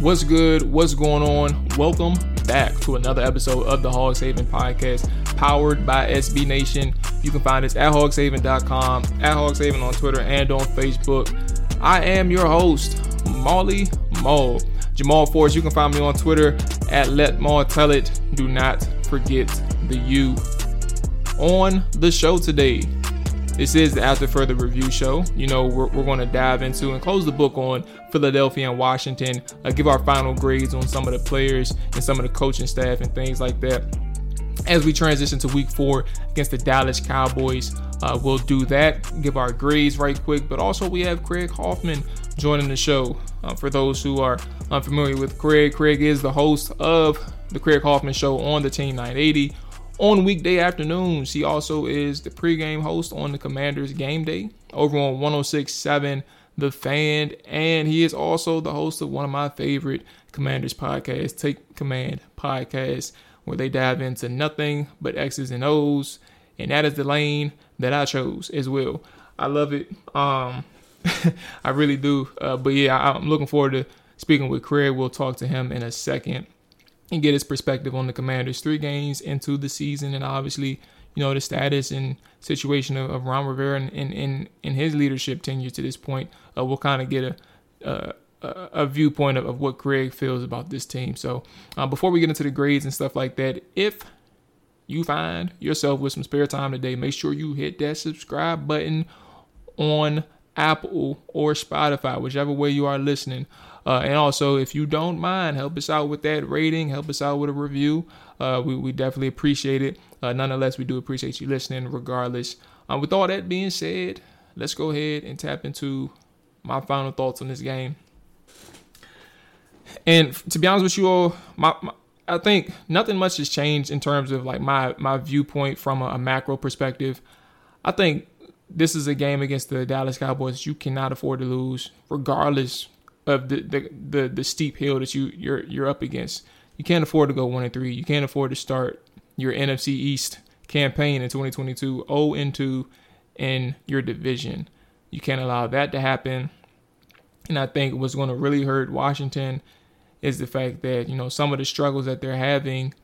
What's good? What's going on? Welcome back to another episode of the Hogs Haven podcast, powered by SB Nation. You can find us at hogshaven.com, at hogshaven on Twitter and on Facebook. I am your host, Molly Mo. Jamual Forrest, you can find me on Twitter at Let Maul Tell It. Do not forget the U. On the show today, this is the After Further Review show. You know, we're, we're going to dive into and close the book on Philadelphia and Washington, uh, give our final grades on some of the players and some of the coaching staff and things like that. As we transition to week four against the Dallas Cowboys, uh, we'll do that, give our grades right quick, but also we have Craig Hoffman joining the show. Uh, for those who are unfamiliar with Craig, Craig is the host of the Craig Hoffman Show on the Team 980 on weekday afternoons. He also is the pregame host on the Commanders game day over on 1067 The Fan. And he is also the host of one of my favorite Commanders podcasts, Take Command Podcast, where they dive into nothing but X's and O's. And that is the lane that I chose as well. I love it. Um, I really do. Uh, but yeah, I'm looking forward to speaking with Craig. We'll talk to him in a second and get his perspective on the Commanders' three games into the season, and obviously, you know, the status and situation of, of Ron Rivera and in in in his leadership tenure to this point. Uh, we'll kind of get a, a, a viewpoint of, of, what Craig feels about this team. So, uh, before we get into the grades and stuff like that, if you find yourself with some spare time today, make sure you hit that subscribe button on Apple or Spotify, whichever way you are listening. Uh, and also, if you don't mind, help us out with that rating, help us out with a review. Uh, we, we definitely appreciate it. Uh, nonetheless, we do appreciate you listening regardless. Uh, with all that being said, let's go ahead and tap into my final thoughts on this game. And to be honest with you all, my, my I think nothing much has changed in terms of like my my viewpoint from a, a macro perspective. I think this is a game against the Dallas Cowboys you cannot afford to lose, regardless of the, the the the, steep hill that you you're you're up against. You can't afford to go one and three. You can't afford to start your NFC East campaign in 2022 0 and 2 in your division. You can't allow that to happen. And I think what's going to really hurt Washington is the fact that you know some of the struggles that they're having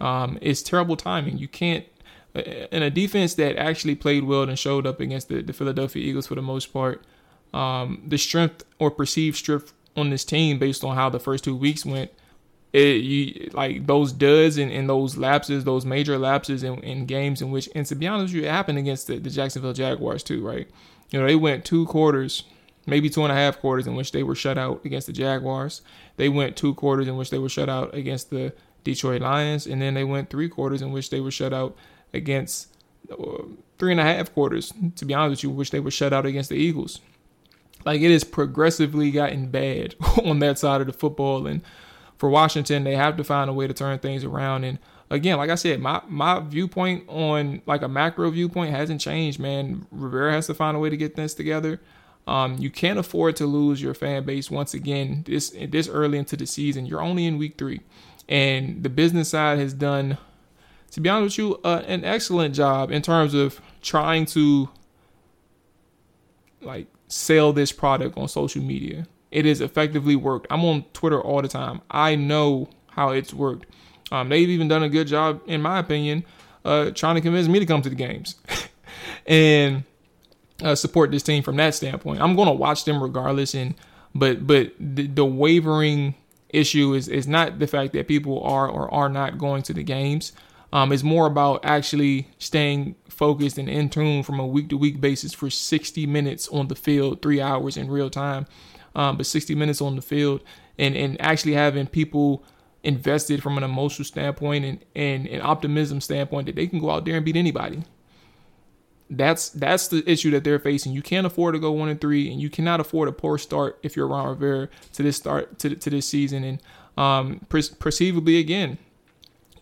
um, is terrible timing. You can't in a defense that actually played well and showed up against the, the Philadelphia Eagles for the most part um, the strength or perceived strength on this team based on how the first two weeks went. It, you, like those duds and, and those lapses, those major lapses in, in, games in which, and to be honest with you, it happened against the, the Jacksonville Jaguars too, right? You know, they went two quarters, maybe two and a half quarters in which they were shut out against the Jaguars. They went two quarters in which they were shut out against the Detroit Lions, and then they went three quarters in which they were shut out against uh, three and a half quarters, to be honest with you, which they were shut out against the Eagles. Like it has progressively gotten bad on that side of the football. And for Washington, they have to find a way to turn things around. And again, like I said, my my viewpoint on like a macro viewpoint hasn't changed, man. Rivera has to find a way to get this together. Um, you can't afford to lose your fan base once again this this early into the season. You're only in week three, and the business side has done, to be honest with you, uh, an excellent job in terms of trying to like sell this product on social media. It has effectively worked. I'm on Twitter all the time. I know how it's worked. Um, they've even done a good job, in my opinion, uh, trying to convince me to come to the games and uh, support this team from that standpoint. I'm going to watch them regardless, and but but the, the wavering issue is is not the fact that people are or are not going to the games. Um, it's more about actually staying focused and in tune from a week to week basis for 60 minutes on the field, three hours in real time, um, but 60 minutes on the field, and and actually having people invested from an emotional standpoint and, and an optimism standpoint that they can go out there and beat anybody. That's that's the issue that they're facing. You can't afford to go one and three, and you cannot afford a poor start if you're Ron Rivera to this start to, to this season. And um, per- perceivably again,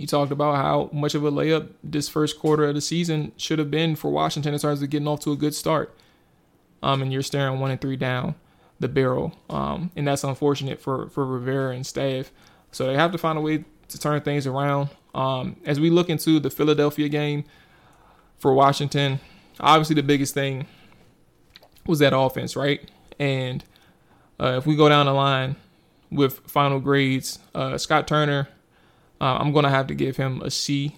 he talked about how much of a layup this first quarter of the season should have been for Washington in terms of getting off to a good start. Um, and you're staring one and three down the barrel. Um, and that's unfortunate for, for Rivera and staff. So they have to find a way to turn things around. Um, as we look into the Philadelphia game for Washington, obviously the biggest thing was that offense, right? And uh, if we go down the line, with final grades. Uh, Scott Turner, uh, I'm gonna have to give him a C,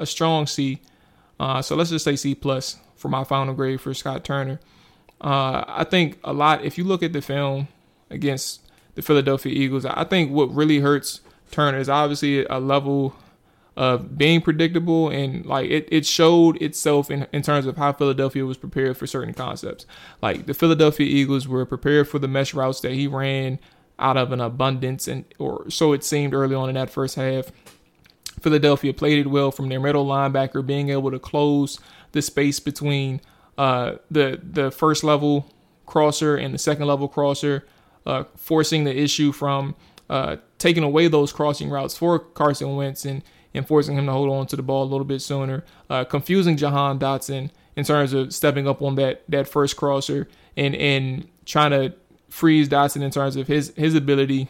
a strong C. Uh, so let's just say C plus for my final grade for Scott Turner. Uh, I think a lot. If you look at the film against the Philadelphia Eagles, I think what really hurts Turner is obviously a level of being predictable and like it, it showed itself in, in terms of how Philadelphia was prepared for certain concepts. Like the Philadelphia Eagles were prepared for the mesh routes that he ran out of an abundance and or so it seemed early on in that first half. Philadelphia played it well from their middle linebacker being able to close the space between uh, the the first level crosser and the second level crosser, uh, forcing the issue from uh, taking away those crossing routes for Carson Wentz and and forcing him to hold on to the ball a little bit sooner, uh, confusing Jahan Dotson in terms of stepping up on that that first crosser and and trying to freeze Dotson in terms of his his ability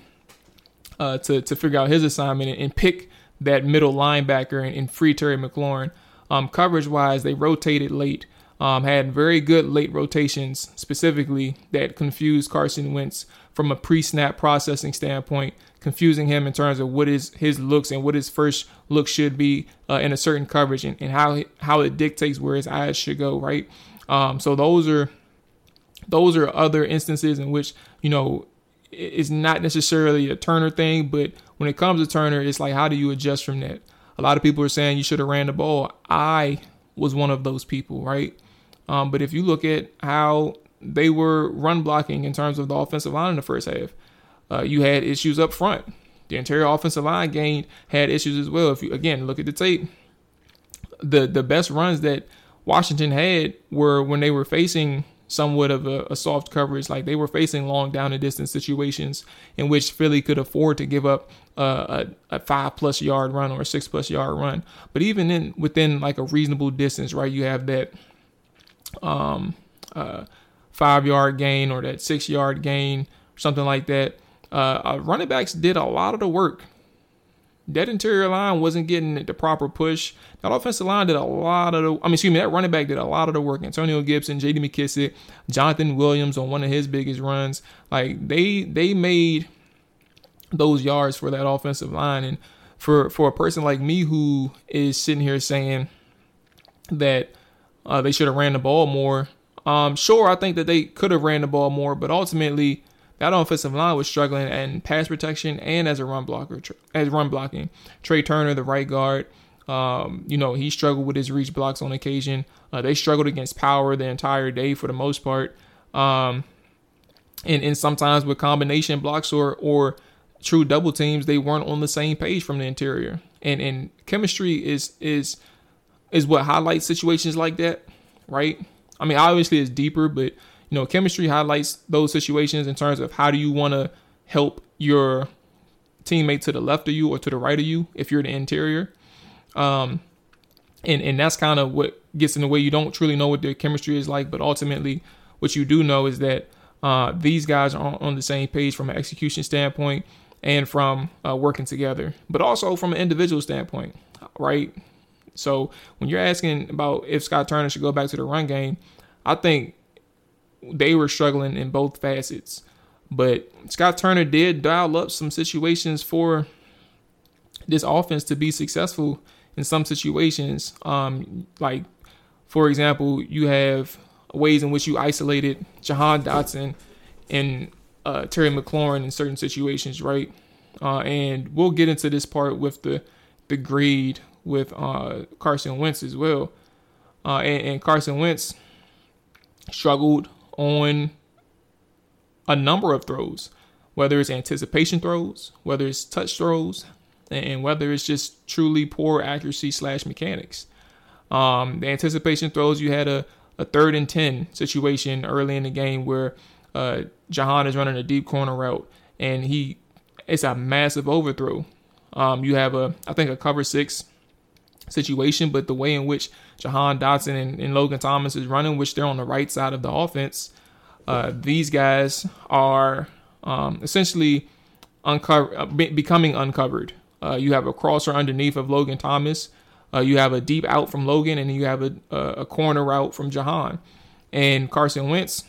uh, to to figure out his assignment and, and pick that middle linebacker and, and free Terry McLaurin. Um, coverage wise, they rotated late. Um, had very good late rotations specifically that confused Carson Wentz from a pre-snap processing standpoint confusing him in terms of what is his looks and what his first look should be uh, in a certain coverage and, and how how it dictates where his eyes should go right um, so those are those are other instances in which you know it's not necessarily a Turner thing but when it comes to Turner it's like how do you adjust from that a lot of people are saying you should have ran the ball I was one of those people right um, but if you look at how they were run blocking in terms of the offensive line in the first half uh, you had issues up front. The interior offensive line gained had issues as well. If you again look at the tape, the the best runs that Washington had were when they were facing somewhat of a, a, soft coverage, like they were facing long down and distance situations in which Philly could afford to give up a, a five plus yard run or a six plus yard run. But even in within like a reasonable distance, right, you have that um, uh, five yard gain or that six yard gain, something like that uh, uh, running backs did a lot of the work. That interior line wasn't getting the proper push. That offensive line did a lot of the. I mean, excuse me, that running back did a lot of the work. Antonio Gibson, J.D. McKissic, Jonathan Williams on one of his biggest runs. Like they they made those yards for that offensive line, and for for a person like me who is sitting here saying that uh, they should have ran the ball more. Um, sure, I think that they could have ran the ball more, but ultimately that offensive line was struggling in pass protection and as a run blocker, as run blocking. Trai Turner, the right guard, um, you know, he struggled with his reach blocks on occasion. Uh, they struggled against power the entire day for the most part. Um, and, and sometimes with combination blocks or, or true double teams, they weren't on the same page from the interior. And, and chemistry is, is, is what highlights situations like that, right? I mean, obviously it's deeper, but you know, chemistry highlights those situations in terms of how do you want to help your teammate to the left of you or to the right of you if you're the interior. Um, and and that's kind of what gets in the way. You don't truly know what their chemistry is like, but ultimately, what you do know is that uh, these guys are on the same page from an execution standpoint and from uh, working together, but also from an individual standpoint, right? So when you're asking about if Scott Turner should go back to the run game, I think they were struggling in both facets. But Scott Turner did dial up some situations for this offense to be successful in some situations. Um, like, for example, you have ways in which you isolated Jahan Dotson and uh, Terry McLaurin in certain situations, right? Uh, and we'll get into this part with the the grade with uh, Carson Wentz as well. Uh, and, and Carson Wentz struggled on a number of throws, whether it's anticipation throws, whether it's touch throws, and whether it's just truly poor accuracy slash mechanics. Um, the anticipation throws, you had a, a third and 10 situation early in the game where uh, Jahan is running a deep corner route and he it's a massive overthrow. Um, you have a, I think, a cover six situation, but the way in which Jahan Dotson and, and, Logan Thomas is running, which they're on the right side of the offense, uh, these guys are um, essentially uncover uh, be- becoming uncovered. Uh, you have a crosser underneath of Logan Thomas. Uh, you have a deep out from Logan, and you have a, a, corner route from Jahan. And Carson Wentz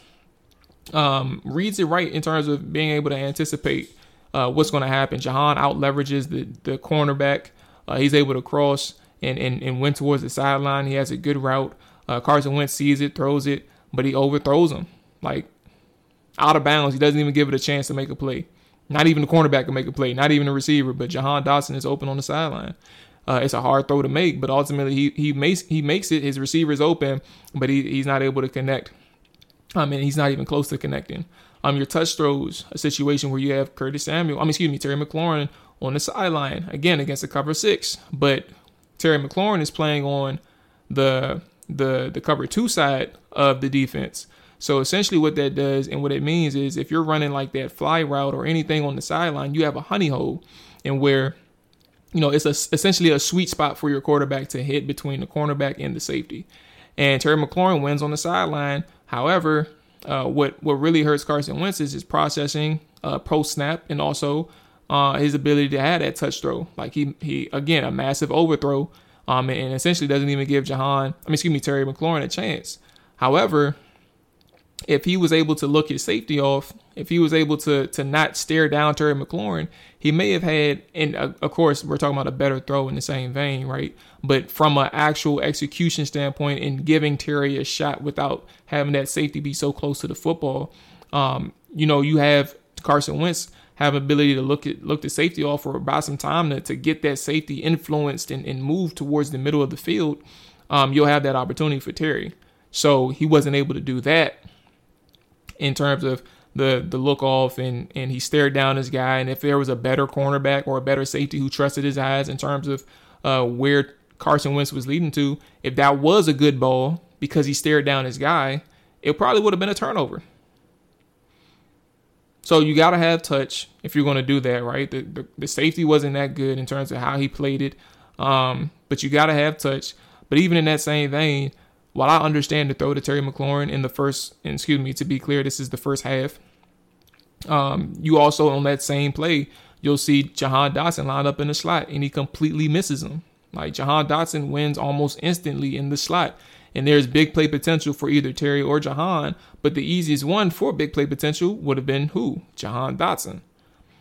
um, reads it right in terms of being able to anticipate uh, what's going to happen. Jahan out leverages the the cornerback. He's able to cross and, and and went towards the sideline. He has a good route. Uh, Carson Wentz sees it, throws it, but he overthrows him like out of bounds. He doesn't even give it a chance to make a play. Not even the cornerback can make a play. Not even the receiver. But Jahan Dotson is open on the sideline. Uh, it's a hard throw to make, but ultimately he he makes he makes it. His receiver is open, but he, he's not able to connect. I mean, he's not even close to connecting. Um, your touch throws a situation where you have Curtis Samuel. I mean, excuse me, Terry McLaurin on the sideline again against the cover six, but Terry McLaurin is playing on the the the cover two side of the defense. So essentially, what that does and what it means is if you're running like that fly route or anything on the sideline, you have a honey hole, and where you know it's a, essentially a sweet spot for your quarterback to hit between the cornerback and the safety. And Terry McLaurin wins on the sideline. However, uh, what what really hurts Carson Wentz is his processing uh, post snap and also uh, his ability to have that touch throw. Like he he again a massive overthrow, um, and essentially doesn't even give Jahan, I mean excuse me Terry McLaurin a chance. However, if he was able to look his safety off, if he was able to to not stare down Terry McLaurin, he may have had. And uh, of course, we're talking about a better throw in the same vein, right? But from an actual execution standpoint, and giving Terry a shot without having that safety be so close to the football, um, you know, you have Carson Wentz have ability to look at look the safety off or buy some time to, to get that safety influenced and, and move towards the middle of the field. Um, you'll have that opportunity for Terry. So he wasn't able to do that in terms of the the look off and and he stared down his guy. And if there was a better cornerback or a better safety who trusted his eyes in terms of uh, where Carson Wentz was leading to, if that was a good ball because he stared down his guy, it probably would have been a turnover. So you got to have touch if you're going to do that, right? The, the, the safety wasn't that good in terms of how he played it, um, but you got to have touch. But even in that same vein, while I understand the throw to Terry McLaurin in the first, excuse me, to be clear, this is the first half. Um, you also on that same play, you'll see Jahan Dotson lined up in the slot and he completely misses him. Like Jahan Dotson wins almost instantly in the slot. And there's big play potential for either Terry or Jahan, but the easiest one for big play potential would have been who? Jahan Dotson.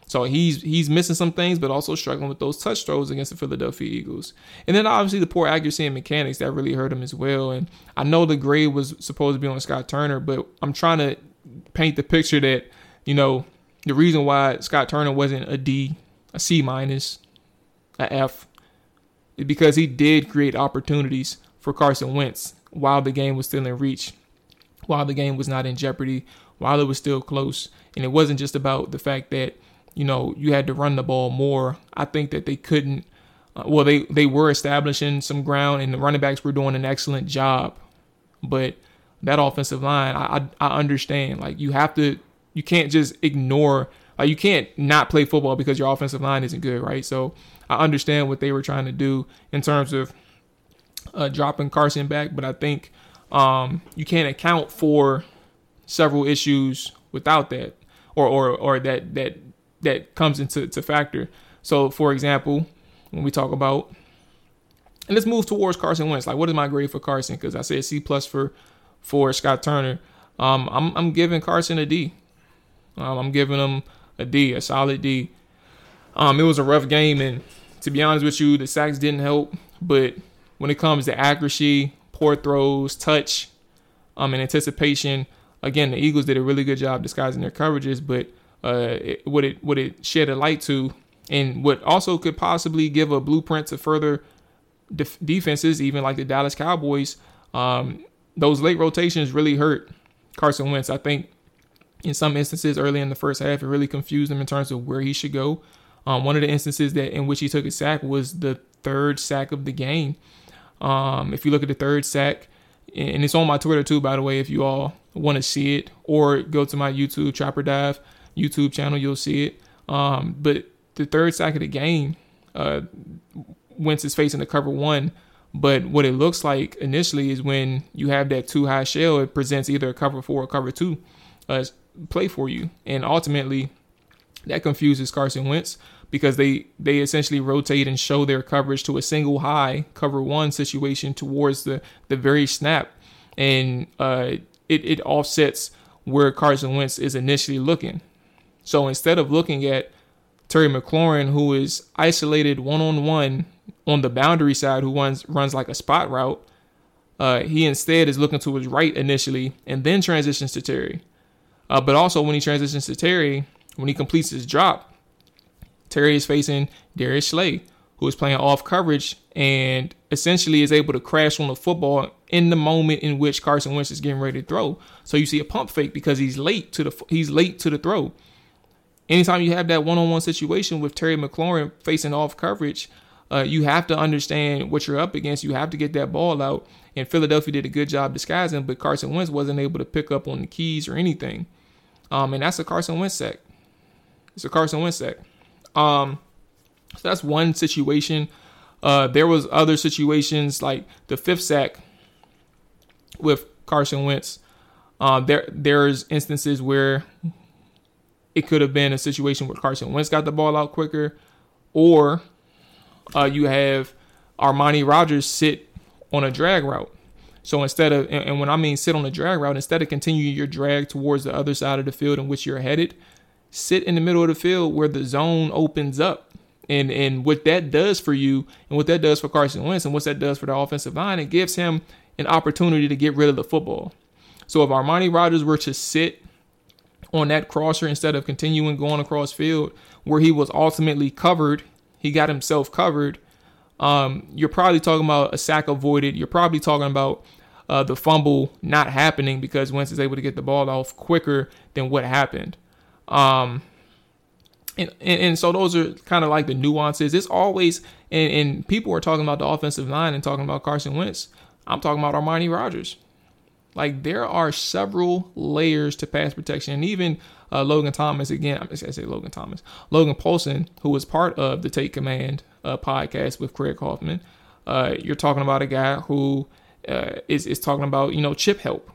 So he's he's missing some things, but also struggling with those touch throws against the Philadelphia Eagles. And then obviously the poor accuracy and mechanics that really hurt him as well. And I know the grade was supposed to be on Scott Turner, but I'm trying to paint the picture that you know the reason why Scott Turner wasn't a D, a C minus, a F, is because he did create opportunities for Carson Wentz while the game was still in reach, while the game was not in jeopardy, while it was still close. And it wasn't just about the fact that you know, you had to run the ball more. I think that they couldn't. Uh, well, they they were establishing some ground, and the running backs were doing an excellent job. But that offensive line, I I, I understand. Like you have to, you can't just ignore. Like you can't not play football because your offensive line isn't good, right? So I understand what they were trying to do in terms of uh, dropping Carson back, but I think um, you can't account for several issues without that, or or or that that that comes into to factor. So, for example, when we talk about, and let's move towards Carson Wentz. Like, what is my grade for Carson? Because I said C plus for for Scott Turner. Um, I'm I'm giving Carson a D. Um, I'm giving him a D, a solid D. Um, it was a rough game, and to be honest with you, the sacks didn't help. But when it comes to accuracy, poor throws, touch, um, and anticipation, again, the Eagles did a really good job disguising their coverages. But uh, it, what it what it shed a light to, and what also could possibly give a blueprint to further def- defenses, even like the Dallas Cowboys. Um, those late rotations really hurt Carson Wentz. I think in some instances early in the first half, it really confused him in terms of where he should go. Um, one of the instances that in which he took a sack was the third sack of the game. Um, if you look at the third sack, and it's on my Twitter too, by the way, if you all want to see it, or go to my YouTube Trap or Dive. YouTube channel, you'll see it. Um, but the third sack of the game, uh, Wentz is facing the cover one. But what it looks like initially is when you have that two high shell, it presents either a cover four or cover two uh, play for you. And ultimately, that confuses Carson Wentz because they they essentially rotate and show their coverage to a single high cover one situation towards the the very snap, and uh, it it offsets where Carson Wentz is initially looking. So instead of looking at Terry McLaurin, who is isolated one on one on the boundary side, who runs runs like a spot route, uh, he instead is looking to his right initially and then transitions to Terry. Uh, but also when he transitions to Terry, when he completes his drop, Terry is facing Darius Slay, who is playing off coverage and essentially is able to crash on the football in the moment in which Carson Wentz is getting ready to throw. So you see a pump fake because he's late to the he's late to the throw. Anytime you have that one-on-one situation with Terry McLaurin facing off coverage, uh, you have to understand what you're up against. You have to get that ball out. And Philadelphia did a good job disguising, but Carson Wentz wasn't able to pick up on the keys or anything. Um, and that's a Carson Wentz sack. It's a Carson Wentz sack. Um, so that's one situation. Uh, there was other situations like the fifth sack with Carson Wentz. Uh, there there's instances where it could have been a situation where Carson Wentz got the ball out quicker, or uh, you have Armani Rogers sit on a drag route. So instead of, and when I mean sit on a drag route, instead of continuing your drag towards the other side of the field in which you're headed, sit in the middle of the field where the zone opens up. And and what that does for you, and what that does for Carson Wentz, and what that does for the offensive line, it gives him an opportunity to get rid of the football. So if Armani Rogers were to sit on that crosser instead of continuing going across field where he was ultimately covered, he got himself covered. Um, you're probably talking about a sack avoided. You're probably talking about uh, the fumble not happening because Wentz is able to get the ball off quicker than what happened. Um, and, and, and, so those are kind of like the nuances. It's always, and, and people are talking about the offensive line and talking about Carson Wentz. I'm talking about Armani Rogers. Like there are several layers to pass protection, and even uh, Logan Thomas again. I say Logan Thomas, Logan Paulsen, who was part of the Take Command uh, podcast with Craig Hoffman. Uh, you're talking about a guy who uh, is is talking about you know chip help.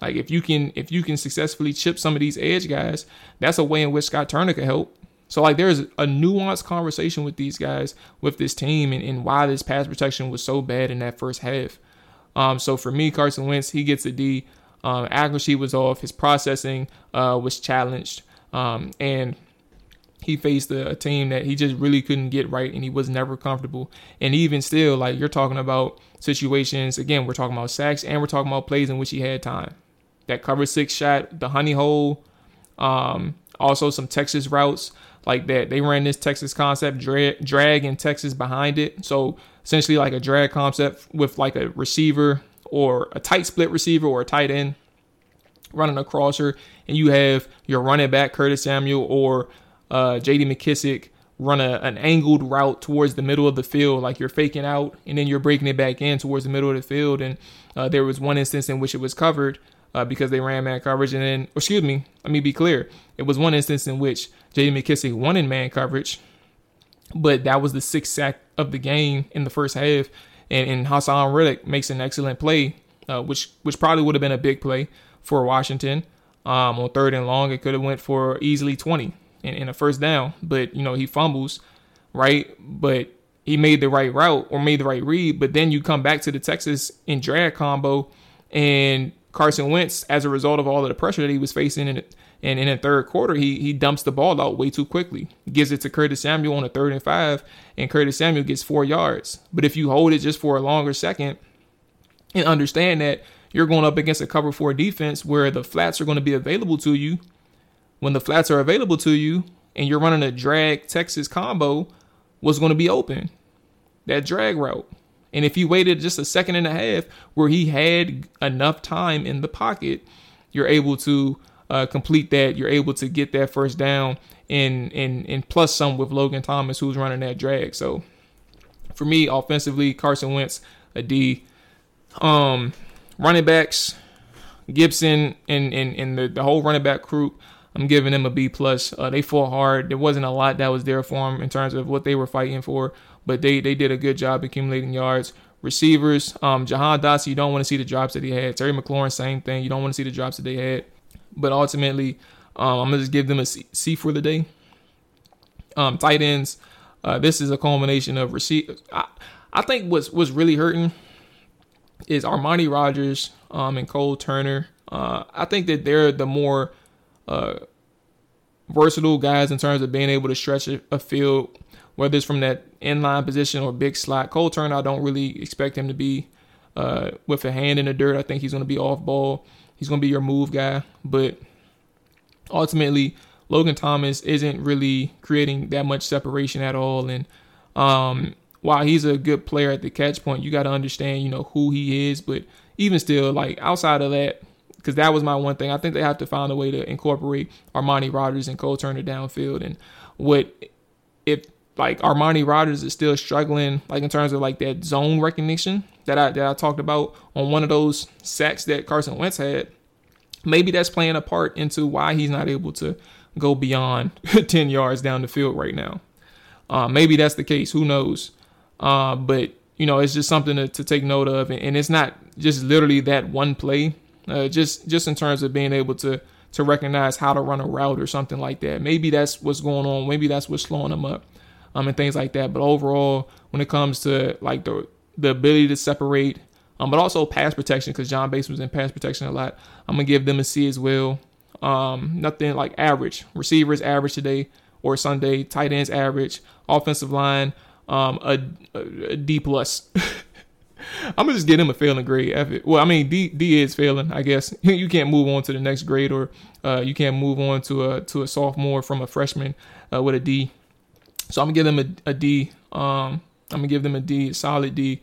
Like if you can if you can successfully chip some of these edge guys, that's a way in which Scott Turner could help. So like there's a nuanced conversation with these guys with this team and, and why this pass protection was so bad in that first half. Um, so for me, Carson Wentz, he gets a D. Um, accuracy was off. His processing uh, was challenged, um, and he faced a, a, team that he just really couldn't get right, and he was never comfortable. And even still, like you're talking about situations again, we're talking about sacks, and we're talking about plays in which he had time. That cover six shot, the honey hole, um, also some Texas routes like that. They ran this Texas concept drag, drag in Texas behind it. So essentially like a drag concept with like a receiver or a tight split receiver or a tight end running a crosser, and you have your running back Curtis Samuel or uh, J.D. McKissic run a, an angled route towards the middle of the field, like you're faking out and then you're breaking it back in towards the middle of the field. And uh, there was one instance in which it was covered uh, because they ran man coverage, and then excuse me, let me be clear, it was one instance in which J.D. McKissic won in man coverage, but that was the sixth sack of the game in the first half. And, and Haason Reddick makes an excellent play, uh, which which probably would have been a big play for Washington. Um, on third and long, it could have went for easily 20 in, in a first down, but you know he fumbles, right? But he made the right route or made the right read. But then you come back to the Texas in drag combo, and Carson Wentz, as a result of all of the pressure that he was facing in it, and in the third quarter, he he dumps the ball out way too quickly. Gives it to Curtis Samuel on a third and five, and Curtis Samuel gets four yards. But if you hold it just for a longer second and understand that you're going up against a cover four defense where the flats are going to be available to you, when the flats are available to you and you're running a drag Texas combo, what's going to be open? That drag route. And if he waited just a second and a half where he had enough time in the pocket, you're able to uh, complete that, you're able to get that first down and and and plus some with Logan Thomas who's running that drag. So for me, offensively, Carson Wentz a D. Um, running backs, Gibson and and, and the, the whole running back crew. I'm giving them a B plus. Uh, they fought hard. There wasn't a lot that was there for them in terms of what they were fighting for, but they they did a good job accumulating yards. Receivers, um, Jahan Dotson, you don't want to see the drops that he had. Terry McLaurin, same thing. You don't want to see the drops that they had. But ultimately, um, I'm gonna just give them a C, C for the day. Um, tight ends. Uh, this is a culmination of receive. I, I think what's what's really hurting is Armani Rogers um, and Cole Turner. Uh, I think that they're the more uh, versatile guys in terms of being able to stretch a, a field, whether it's from that inline position or big slot. Cole Turner, I don't really expect him to be uh, with a hand in the dirt. I think he's going to be off ball. He's going to be your move guy. But ultimately, Logan Thomas isn't really creating that much separation at all. And um, while he's a good player at the catch point, you got to understand, you know, who he is. But even still, like outside of that, because that was my one thing. I think they have to find a way to incorporate Armani Rogers and Cole Turner downfield. And what like Armani Rogers is still struggling, like in terms of like that zone recognition that I that I talked about on one of those sacks that Carson Wentz had. Maybe that's playing a part into why he's not able to go beyond 10 yards down the field right now. Uh, maybe that's the case. Who knows? Uh, but you know, it's just something to, to take note of, and, and, it's not just literally that one play. Uh, just just in terms of being able to to recognize how to run a route or something like that. Maybe that's what's going on. Maybe that's what's slowing him up, um, and things like that. But overall, when it comes to like the the ability to separate, um, but also pass protection because John Bates was in pass protection a lot. I'm gonna give them a C as well. Um, nothing like average. Receivers average today or Sunday. Tight ends average. Offensive line um, a, a D plus. I'm gonna just get him a failing grade. Well, I mean, D D is failing. I guess you can't move on to the next grade, or uh, you can't move on to a to a sophomore from a freshman uh, with a D. So I'm gonna give them a, a D. Um, I'm gonna give them a D, solid D.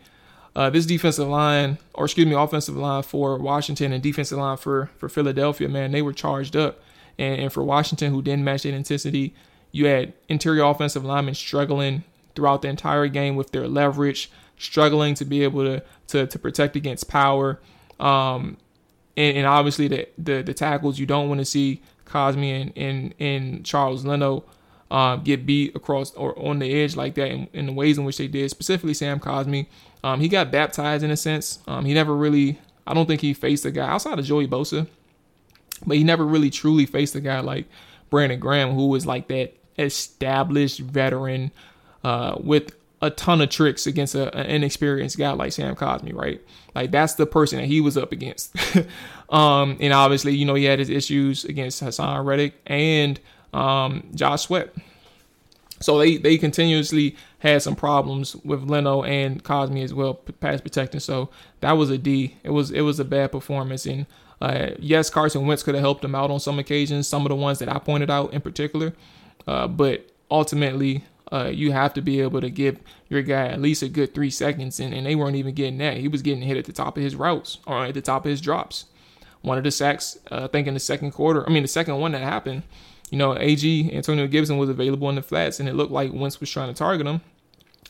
Uh, this defensive line, or excuse me, offensive line for Washington and defensive line for for Philadelphia, man, they were charged up. And, and for Washington, who didn't match that intensity, you had interior offensive linemen struggling throughout the entire game with their leverage struggling to be able to to, to protect against power. Um, and, and obviously the, the, the tackles you don't want to see Cosmi and, and, and Charles Leno um, get beat across or on the edge like that in, in, the ways in which they did. Specifically, Sam Cosmi, um, he got baptized in a sense. Um, he never really, I don't think he faced a guy outside of Joey Bosa, but he never really truly faced a guy like Brandon Graham, who was like that established veteran uh, with a ton of tricks against a, an inexperienced guy like Sam Cosmi, right? Like that's the person that he was up against. um, and obviously, you know, he had his issues against Haason Reddick and um, Josh Sweat. So they they continuously had some problems with Leno and Cosmi as well, pass protecting. So that was a D. It was it was a bad performance. And uh, yes, Carson Wentz could have helped them out on some occasions, some of the ones that I pointed out in particular. Uh, but ultimately, uh, you have to be able to give your guy at least a good three seconds, and, and they weren't even getting that. He was getting hit at the top of his routes or at the top of his drops. One of the sacks, uh, I think in the second quarter, I mean the second one that happened, you know, AG Antonio Gibson was available in the flats, and it looked like Wentz was trying to target him,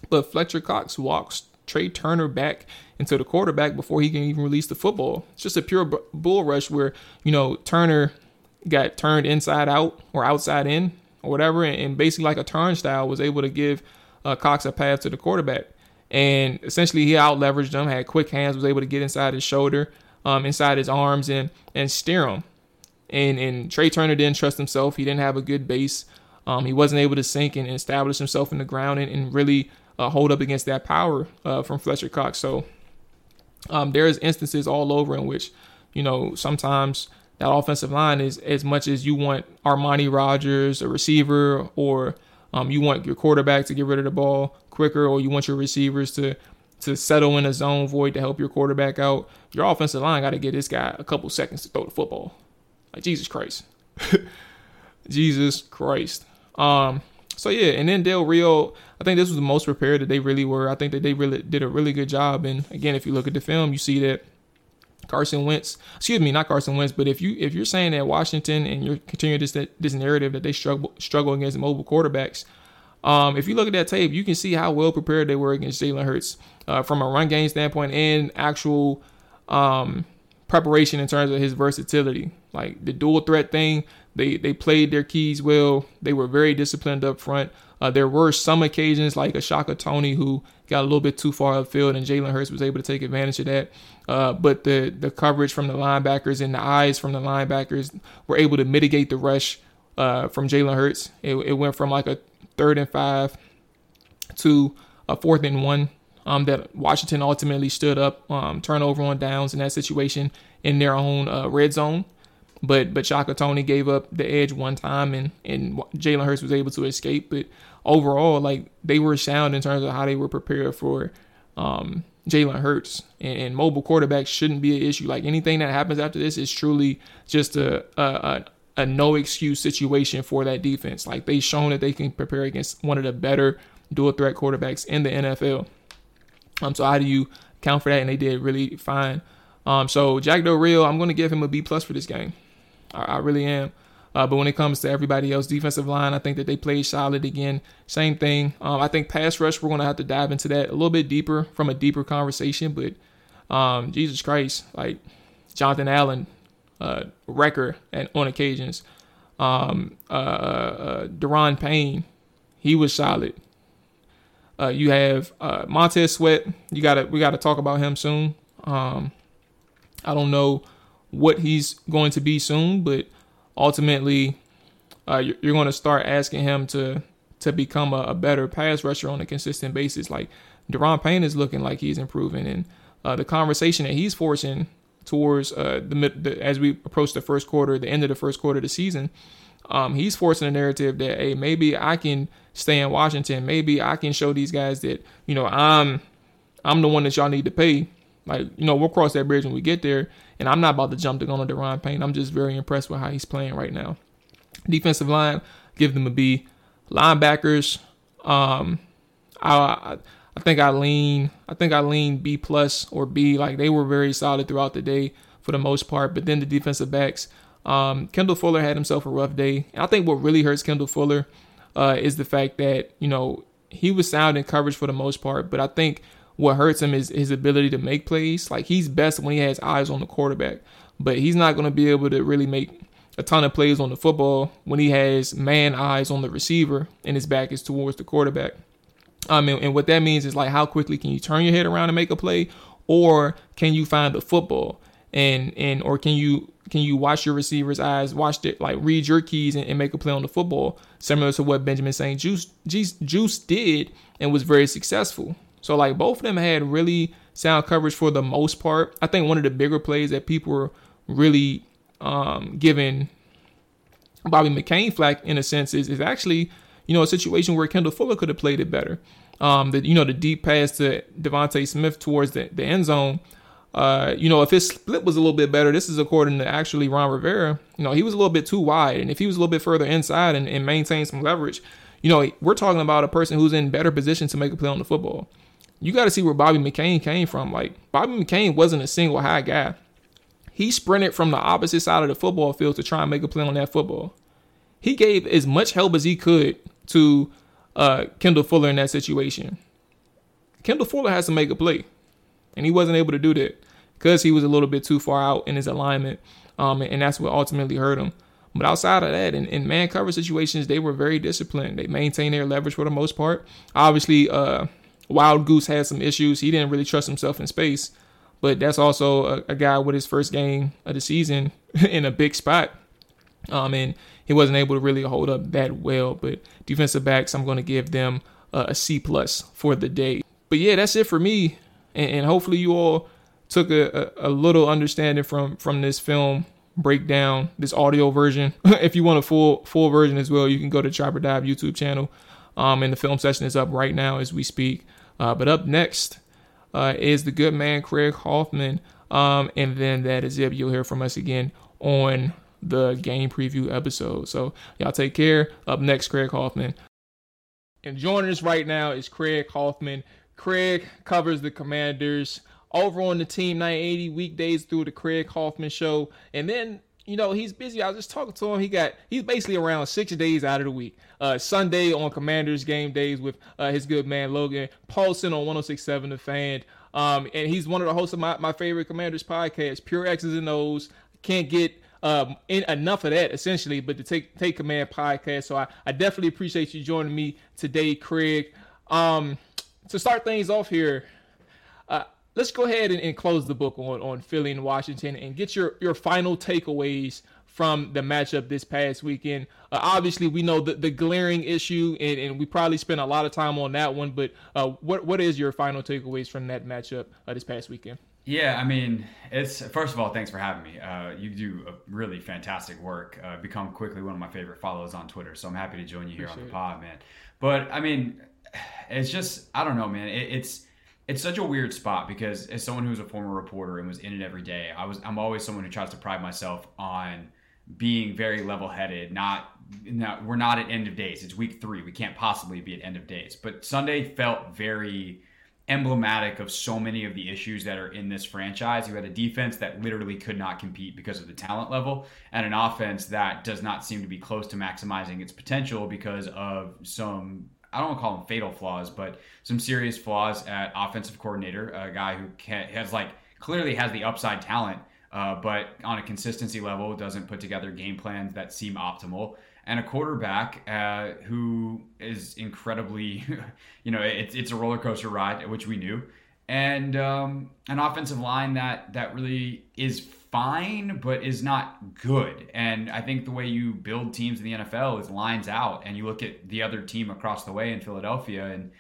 but Fletcher Cox walks Trai Turner back into the quarterback before he can even release the football. It's just a pure bull rush where you know Turner got turned inside out or outside in or whatever, and, basically like a turnstile was able to give uh, Cox a pass to the quarterback. And essentially, he out leveraged him, had quick hands, was able to get inside his shoulder, um, inside his arms, and and steer him. And and Trai Turner didn't trust himself. He didn't have a good base. Um, he wasn't able to sink and establish himself in the ground and, and really uh, hold up against that power uh, from Fletcher Cox. So um, there's instances all over in which, you know, sometimes that offensive line is as much as you want Armani Rogers, a receiver, or um, you want your quarterback to get rid of the ball quicker, or you want your receivers to to settle in a zone void to help your quarterback out. Your offensive line got to get this guy a couple seconds to throw the football. Like Jesus Christ, Jesus Christ. Um. So yeah, and then Del Rio, I think this was the most prepared that they really were. I think that they really did a really good job. And again, if you look at the film, you see that Carson Wentz, excuse me, not Carson Wentz, but if you if you're saying that Washington and you're continuing this this narrative that they struggle struggle against mobile quarterbacks, um, if you look at that tape, you can see how well prepared they were against Jalen Hurts uh, from a run game standpoint and actual um, preparation in terms of his versatility. Like the dual threat thing, they they played their keys well. They were very disciplined up front. Uh, there were some occasions like a Shaka Toney who got a little bit too far upfield, and Jalen Hurts was able to take advantage of that. Uh, but the the coverage from the linebackers and the eyes from the linebackers were able to mitigate the rush uh, from Jalen Hurts. It, it, went from like a third and five to a fourth and one um, that Washington ultimately stood up, um, turnover on downs in that situation in their own uh, red zone. But but Shaka Toney gave up the edge one time, and and Jalen Hurts was able to escape. But overall, like they were sound in terms of how they were prepared for um, Jalen Hurts. And, and, mobile quarterbacks shouldn't be an issue. Like anything that happens after this is truly just a a, a, a no excuse situation for that defense. Like they've shown that they can prepare against one of the better dual threat quarterbacks in the NFL. Um, so how do you count for that? And they did really fine. Um, so Jack Del Rio, I'm going to give him a B plus for this game. I, I really am. Uh, but when it comes to everybody else, defensive line, I think that they played solid again. Same thing. Um, I think pass rush, we're going to have to dive into that a little bit deeper from a deeper conversation. But um, Jesus Christ, like Jonathan Allen, uh, wrecker and on occasions. Um, uh, uh, Daron Payne, he was solid. Uh, you have uh, Montez Sweat. You gotta we gotta talk about him soon. Um, I don't know what he's going to be soon, but ultimately, uh, you're, you're going to start asking him to to become a, a, better pass rusher on a consistent basis. Like Daron Payne is looking like he's improving, and uh, the conversation that he's forcing towards uh, the, the, as we approach the first quarter, the end of the first quarter of the season, um, he's forcing a narrative that hey, maybe I can stay in Washington. Maybe I can show these guys that you know I'm I'm the one that y'all need to pay. Like you know we'll cross that bridge when we get there. And I'm not about to jump the gun on Daron Payne. I'm just very impressed with how he's playing right now. Defensive line, give them a B. Linebackers, um, I I think I lean I think I lean B plus or B. Like they were very solid throughout the day for the most part. But then the defensive backs, um, Kendall Fuller had himself a rough day. I think what really hurts Kendall Fuller uh, is the fact that you know he was sound in coverage for the most part, but I think what hurts him is his ability to make plays. Like he's best when he has eyes on the quarterback, but he's not going to be able to really make a ton of plays on the football when he has man eyes on the receiver and his back is towards the quarterback. Um, and, and what that means is like how quickly can you turn your head around and make a play, or can you find the football and and or can you can you watch your receiver's eyes, watch it like read your keys and, and make a play on the football, similar to what Benjamin St. Juice Juice did and was very successful. So like both of them had really sound coverage for the most part. I think one of the bigger plays that people were really um, giving Bobby McCain flack in a sense is, is actually you know a situation where Kendall Fuller could have played it better. Um, the you know the deep pass to DeVonta Smith towards the, the end zone. Uh, you know, if his split was a little bit better, this is according to actually Ron Rivera. You know, he was a little bit too wide, and if he was a little bit further inside and, and maintained some leverage, you know, we're talking about a person who's in better position to make a play on the football you got to see where Bobby McCain came from. Like Bobby McCain wasn't a single high guy. He sprinted from the opposite side of the football field to try and make a play on that football. He gave as much help as he could to uh, Kendall Fuller in that situation. Kendall Fuller has to make a play, and he wasn't able to do that because he was a little bit too far out in his alignment, um, and that's what ultimately hurt him. But outside of that, in, in man cover situations, they were very disciplined. They maintained their leverage for the most part. Obviously, uh, Wild Goose had some issues. He didn't really trust himself in space, but that's also a, a guy with his first game of the season in a big spot. Um, and he wasn't able to really hold up that well. But defensive backs, I'm going to give them uh, a C plus for the day. But yeah, that's it for me. And, and hopefully you all took a, a, a, little understanding from from this film breakdown, this audio version. if you want a full full version as well, you can go to Trap or Dive YouTube channel. Um, and the film session is up right now as we speak. Uh, but up next uh, is the good man Craig Hoffman. Um, and then that is it. You'll hear from us again on the game preview episode. So y'all take care. Up next, Craig Hoffman. And joining us right now is Craig Hoffman. Craig covers the Commanders over on the Team 980 weekdays through the Craig Hoffman Show. And then you know, he's busy. I was just talking to him. He got he's basically around six days out of the week. Uh, Sunday on Commanders game days with uh, his good man Logan Paulsen on 106.7 The Fan. Um, and he's one of the hosts of my, my favorite Commanders podcast, Pure X's and O's. Can't get um, in, enough of that essentially, but the Take Take Command podcast. So I, I definitely appreciate you joining me today, Craig. Um, to start things off here, uh, let's go ahead and, and, close the book on, on Philly and Washington and get your, your final takeaways from the matchup this past weekend. Uh, obviously, we know the, the glaring issue, and, and we probably spent a lot of time on that one. But uh, what what is your final takeaways from that matchup uh, this past weekend? Yeah, I mean, it's first of all, thanks for having me. Uh, you do a really fantastic work. Uh, become quickly one of my favorite follows on Twitter, so I'm happy to join you here Appreciate on the pod, man. But I mean, it's just I don't know, man. It, it's it's such a weird spot because as someone who's a former reporter and was in it every day, I was I'm always someone who tries to pride myself on being very level-headed. Not, not we're not at end of days. It's week three. We can't possibly be at end of days. But Sunday felt very emblematic of so many of the issues that are in this franchise. You had a defense that literally could not compete because of the talent level, and an offense that does not seem to be close to maximizing its potential because of some. I don't want to call them fatal flaws, but some serious flaws at offensive coordinator, a guy who can, has like clearly has the upside talent, uh, but on a consistency level doesn't put together game plans that seem optimal. And a quarterback uh, who is incredibly, you know, it's it's a roller coaster ride, which we knew, and um, an offensive line that that really is fine, but is not good. And I think the way you build teams in the NFL is lines out, and you look at the other team across the way in Philadelphia and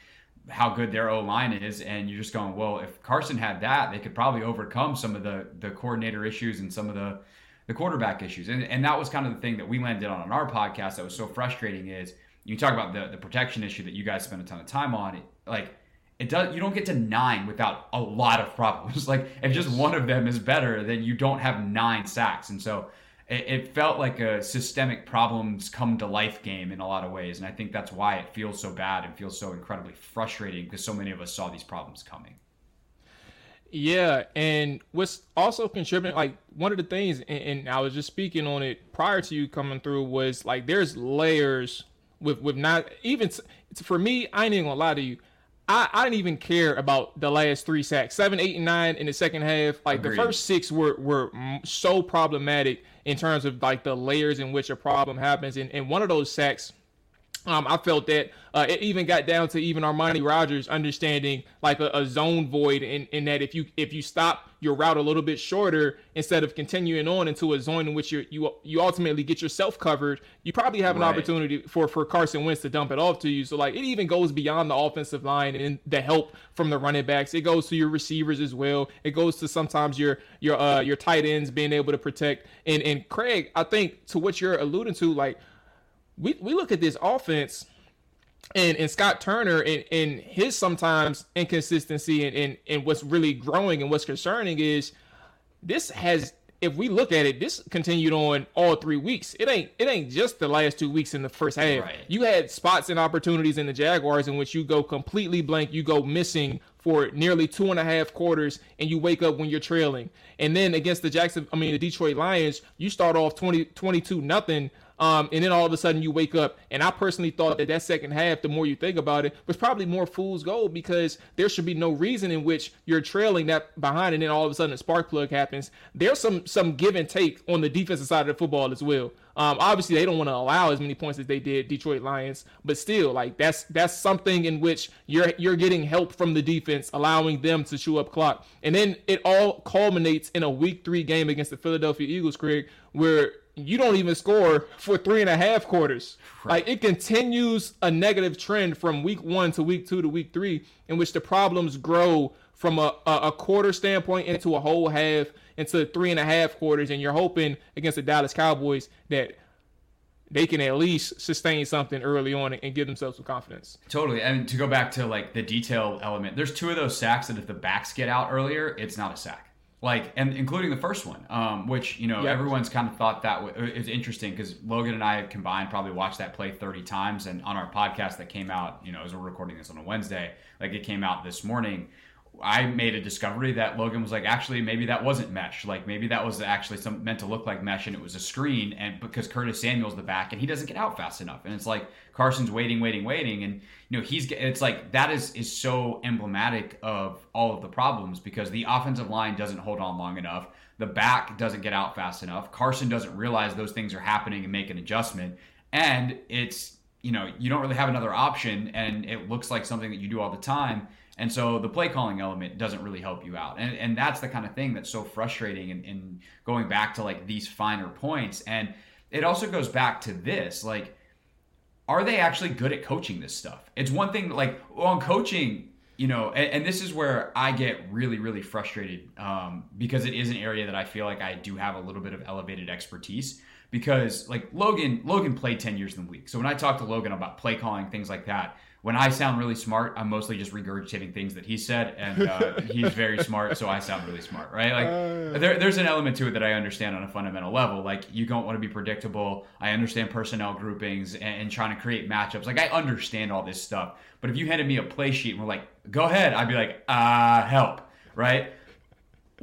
how good their O line is, and you're just going, well, if Carson had that, they could probably overcome some of the the coordinator issues and some of the the quarterback issues. And, and that was kind of the thing that we landed on on our podcast that was so frustrating is you talk about the, the protection issue that you guys spend a ton of time on. It, like it does, you don't get to nine without a lot of problems. like if just one of them is better, then you don't have nine sacks. And so it, it felt like a systemic problems come to life game in a lot of ways. And I think that's why it feels so bad and feels so incredibly frustrating because so many of us saw these problems coming. Yeah, and what's also contributing, like one of the things, and, and, I was just speaking on it prior to you coming through, was like there's layers with with not even for me. I ain't even gonna lie to you. I, I didn't even care about the last three sacks, seven, eight, and nine in the second half. Like Agreed. the first six were were so problematic in terms of like the layers in which a problem happens, and, and one of those sacks um, I felt that uh, it even got down to even Armani Rogers understanding like a, a, zone void in, in that if you if you stop your route a little bit shorter instead of continuing on into a zone in which you you you ultimately get yourself covered, you probably have an right. opportunity for for Carson Wentz to dump it off to you. So like it even goes beyond the offensive line and the help from the running backs. It goes to your receivers as well. It goes to sometimes your your uh your tight ends being able to protect. And and Craig, I think to what you're alluding to, like we, we look at this offense and, and Scott Turner and, and his sometimes inconsistency and, and, and what's really growing and what's concerning is this has if we look at it, this continued on all three weeks. It ain't it ain't just the last two weeks in the first half. Right. You had spots and opportunities in the Jaguars in which you go completely blank, you go missing for nearly two and a half quarters, and you wake up when you're trailing. And then against the Jackson, I mean the Detroit Lions, you start off 20, 22 nothing um, and then all of a sudden you wake up. And I personally thought that that second half, the more you think about it, was probably more fool's gold because there should be no reason in which you're trailing that behind, and then all of a sudden a spark plug happens. There's some some give and take on the defensive side of the football as well. Um, obviously, they don't want to allow as many points as they did Detroit Lions, but still, like that's that's something in which you're you're getting help from the defense, allowing them to chew up clock, and then it all culminates in a Week Three game against the Philadelphia Eagles, Craig, where you don't even score for three and a half quarters. Right. Like it continues a negative trend from week one to week two to week three, in which the problems grow from a, a, a quarter standpoint into a whole half into three and a half quarters, and you're hoping against the Dallas Cowboys that they can at least sustain something early on and give themselves some confidence. Totally. And to go back to like the detail element, there's two of those sacks that if the backs get out earlier, it's not a sack like and including the first one um, which you know yep. everyone's kind of thought that was, is interesting because logan and i combined probably watched that play 30 times and on our podcast that came out you know as we're recording this on a wednesday like it came out this morning I made a discovery that Logan was like, actually, maybe that wasn't mesh. Like maybe that was actually some meant to look like mesh, and it was a screen. And because Curtis Samuel's the back, and he doesn't get out fast enough, and it's like Carson's waiting, waiting, waiting, and you know he's. It's like that is is so emblematic of all of the problems because the offensive line doesn't hold on long enough. The back doesn't get out fast enough. Carson doesn't realize those things are happening and make an adjustment, and it's you know you don't really have another option, and it looks like something that you do all the time And so the play calling element doesn't really help you out. And, and that's the kind of thing that's so frustrating in, in going back to like these finer points. And it also goes back to this like, are they actually good at coaching this stuff? It's one thing like on coaching, you know, and, and, this is where I get really, really frustrated um, because it is an area that I feel like I do have a little bit of elevated expertise. Because like Logan, Logan played ten years in the league, so when I talk to Logan about play calling things like that, when I sound really smart, I'm mostly just regurgitating things that he said, and uh, he's very smart, so I sound really smart, right? Like, uh, there, there's an element to it that I understand on a fundamental level. Like, you don't want to be predictable. I understand personnel groupings and, and trying to create matchups. Like, I understand all this stuff. But if you handed me a play sheet and were like, "Go ahead," I'd be like, "Ah, uh, help," right?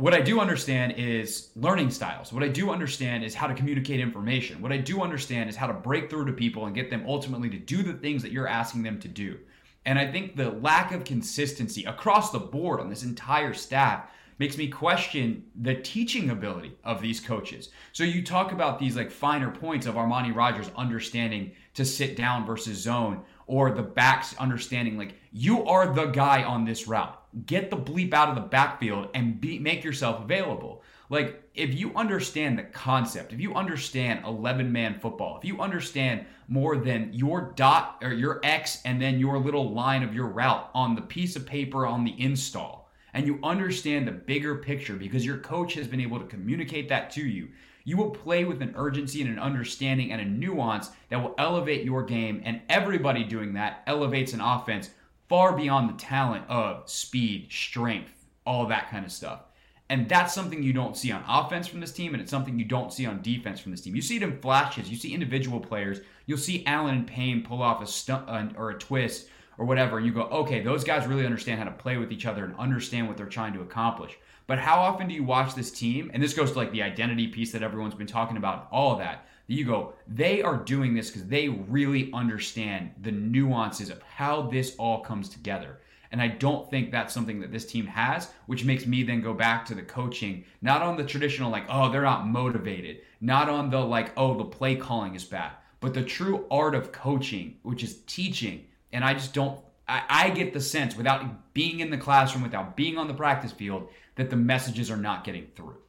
What I do understand is learning styles. What I do understand is how to communicate information. What I do understand is how to break through to people and get them ultimately to do the things that you're asking them to do. And I think the lack of consistency across the board on this entire staff makes me question the teaching ability of these coaches. So you talk about these like finer points of Armani Rogers understanding to sit down versus zone or the backs understanding like you are the guy on this route get the bleep out of the backfield and be, make yourself available. Like, if you understand the concept, if you understand 11 man football, if you understand more than your dot or your X and then your little line of your route on the piece of paper on the install, and you understand the bigger picture because your coach has been able to communicate that to you, you will play with an urgency and an understanding and a nuance that will elevate your game. And everybody doing that elevates an offense far beyond the talent of speed, strength, all that kind of stuff. And that's something you don't see on offense from this team, and it's something you don't see on defense from this team. You see it in flashes. You see individual players. You'll see Allen and Payne pull off a stunt or a twist or whatever, and you go, okay, those guys really understand how to play with each other and understand what they're trying to accomplish. But how often do you watch this team? And this goes to like the identity piece that everyone's been talking about, all of that you go, they are doing this because they really understand the nuances of how this all comes together. And I don't think that's something that this team has, which makes me then go back to the coaching, not on the traditional, like, oh, they're not motivated, not on the, like, oh, the play calling is bad, but the true art of coaching, which is teaching. And I just don't, I, I get the sense without being in the classroom, without being on the practice field, that the messages are not getting through.